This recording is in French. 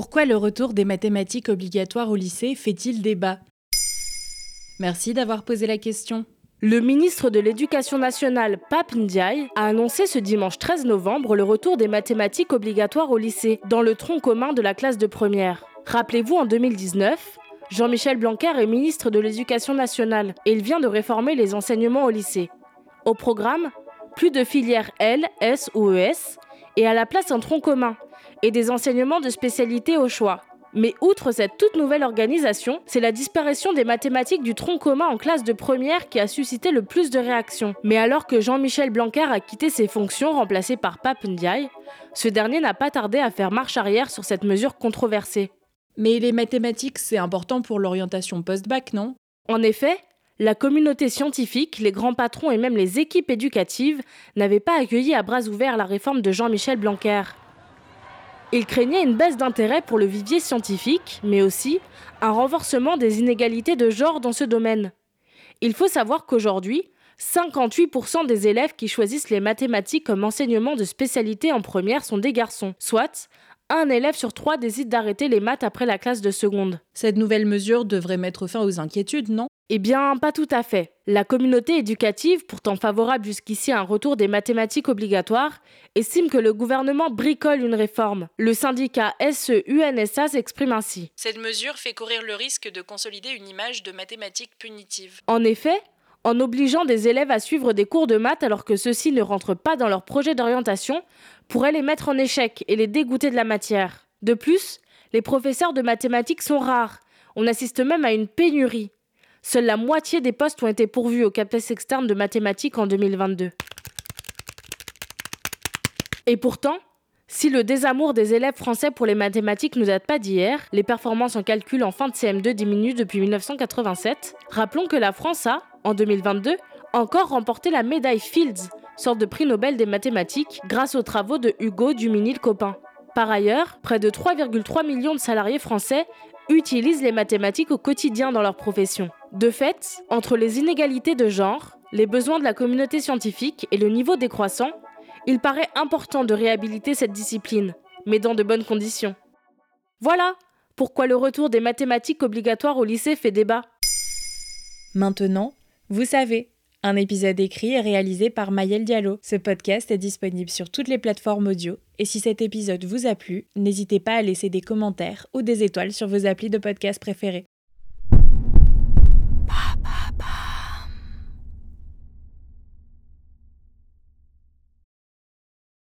Pourquoi le retour des mathématiques obligatoires au lycée fait-il débat? Merci d'avoir posé la question. Le ministre de l'Éducation nationale, Pap Ndiaye, a annoncé ce dimanche 13 novembre le retour des mathématiques obligatoires au lycée, dans le tronc commun de la classe de première. Rappelez-vous, en 2019, Jean-Michel Blanquer est ministre de l'Éducation nationale et il vient de réformer les enseignements au lycée. Au programme, plus de filières L, S ou ES et à la place un tronc commun et des enseignements de spécialité au choix. Mais outre cette toute nouvelle organisation, c'est la disparition des mathématiques du tronc commun en classe de première qui a suscité le plus de réactions. Mais alors que Jean-Michel Blanquer a quitté ses fonctions remplacé par Pape Ndiaye, ce dernier n'a pas tardé à faire marche arrière sur cette mesure controversée. Mais les mathématiques, c'est important pour l'orientation post-bac, non? En effet, la communauté scientifique, les grands patrons et même les équipes éducatives n'avaient pas accueilli à bras ouverts la réforme de Jean-Michel Blanquer. Il craignait une baisse d'intérêt pour le vivier scientifique, mais aussi un renforcement des inégalités de genre dans ce domaine. Il faut savoir qu'aujourd'hui, 58% des élèves qui choisissent les mathématiques comme enseignement de spécialité en première sont des garçons, soit un élève sur trois décide d'arrêter les maths après la classe de seconde. Cette nouvelle mesure devrait mettre fin aux inquiétudes, non? Eh bien, pas tout à fait. La communauté éducative, pourtant favorable jusqu'ici à un retour des mathématiques obligatoires, estime que le gouvernement bricole une réforme. Le syndicat SE-UNSA s'exprime ainsi. Cette mesure fait courir le risque de consolider une image de mathématiques punitives. En effet, en obligeant des élèves à suivre des cours de maths alors que ceux-ci ne rentrent pas dans leur projet d'orientation, pourrait les mettre en échec et les dégoûter de la matière. De plus, les professeurs de mathématiques sont rares. On assiste même à une pénurie. Seule la moitié des postes ont été pourvus au CAPES externe de mathématiques en 2022. Et pourtant, si le désamour des élèves français pour les mathématiques ne date pas d'hier, les performances en calcul en fin de CM2 diminuent depuis 1987. Rappelons que la France a, en 2022, encore remporté la médaille Fields, sorte de prix Nobel des mathématiques, grâce aux travaux de Hugo Duminil-Copin. Par ailleurs, près de 3,3 millions de salariés français utilisent les mathématiques au quotidien dans leur profession. De fait, entre les inégalités de genre, les besoins de la communauté scientifique et le niveau décroissant, il paraît important de réhabiliter cette discipline, mais dans de bonnes conditions. Voilà pourquoi le retour des mathématiques obligatoires au lycée fait débat. Maintenant, vous savez. Un épisode écrit et réalisé par Mayel Diallo. Ce podcast est disponible sur toutes les plateformes audio. Et si cet épisode vous a plu, n'hésitez pas à laisser des commentaires ou des étoiles sur vos applis de podcast préférés.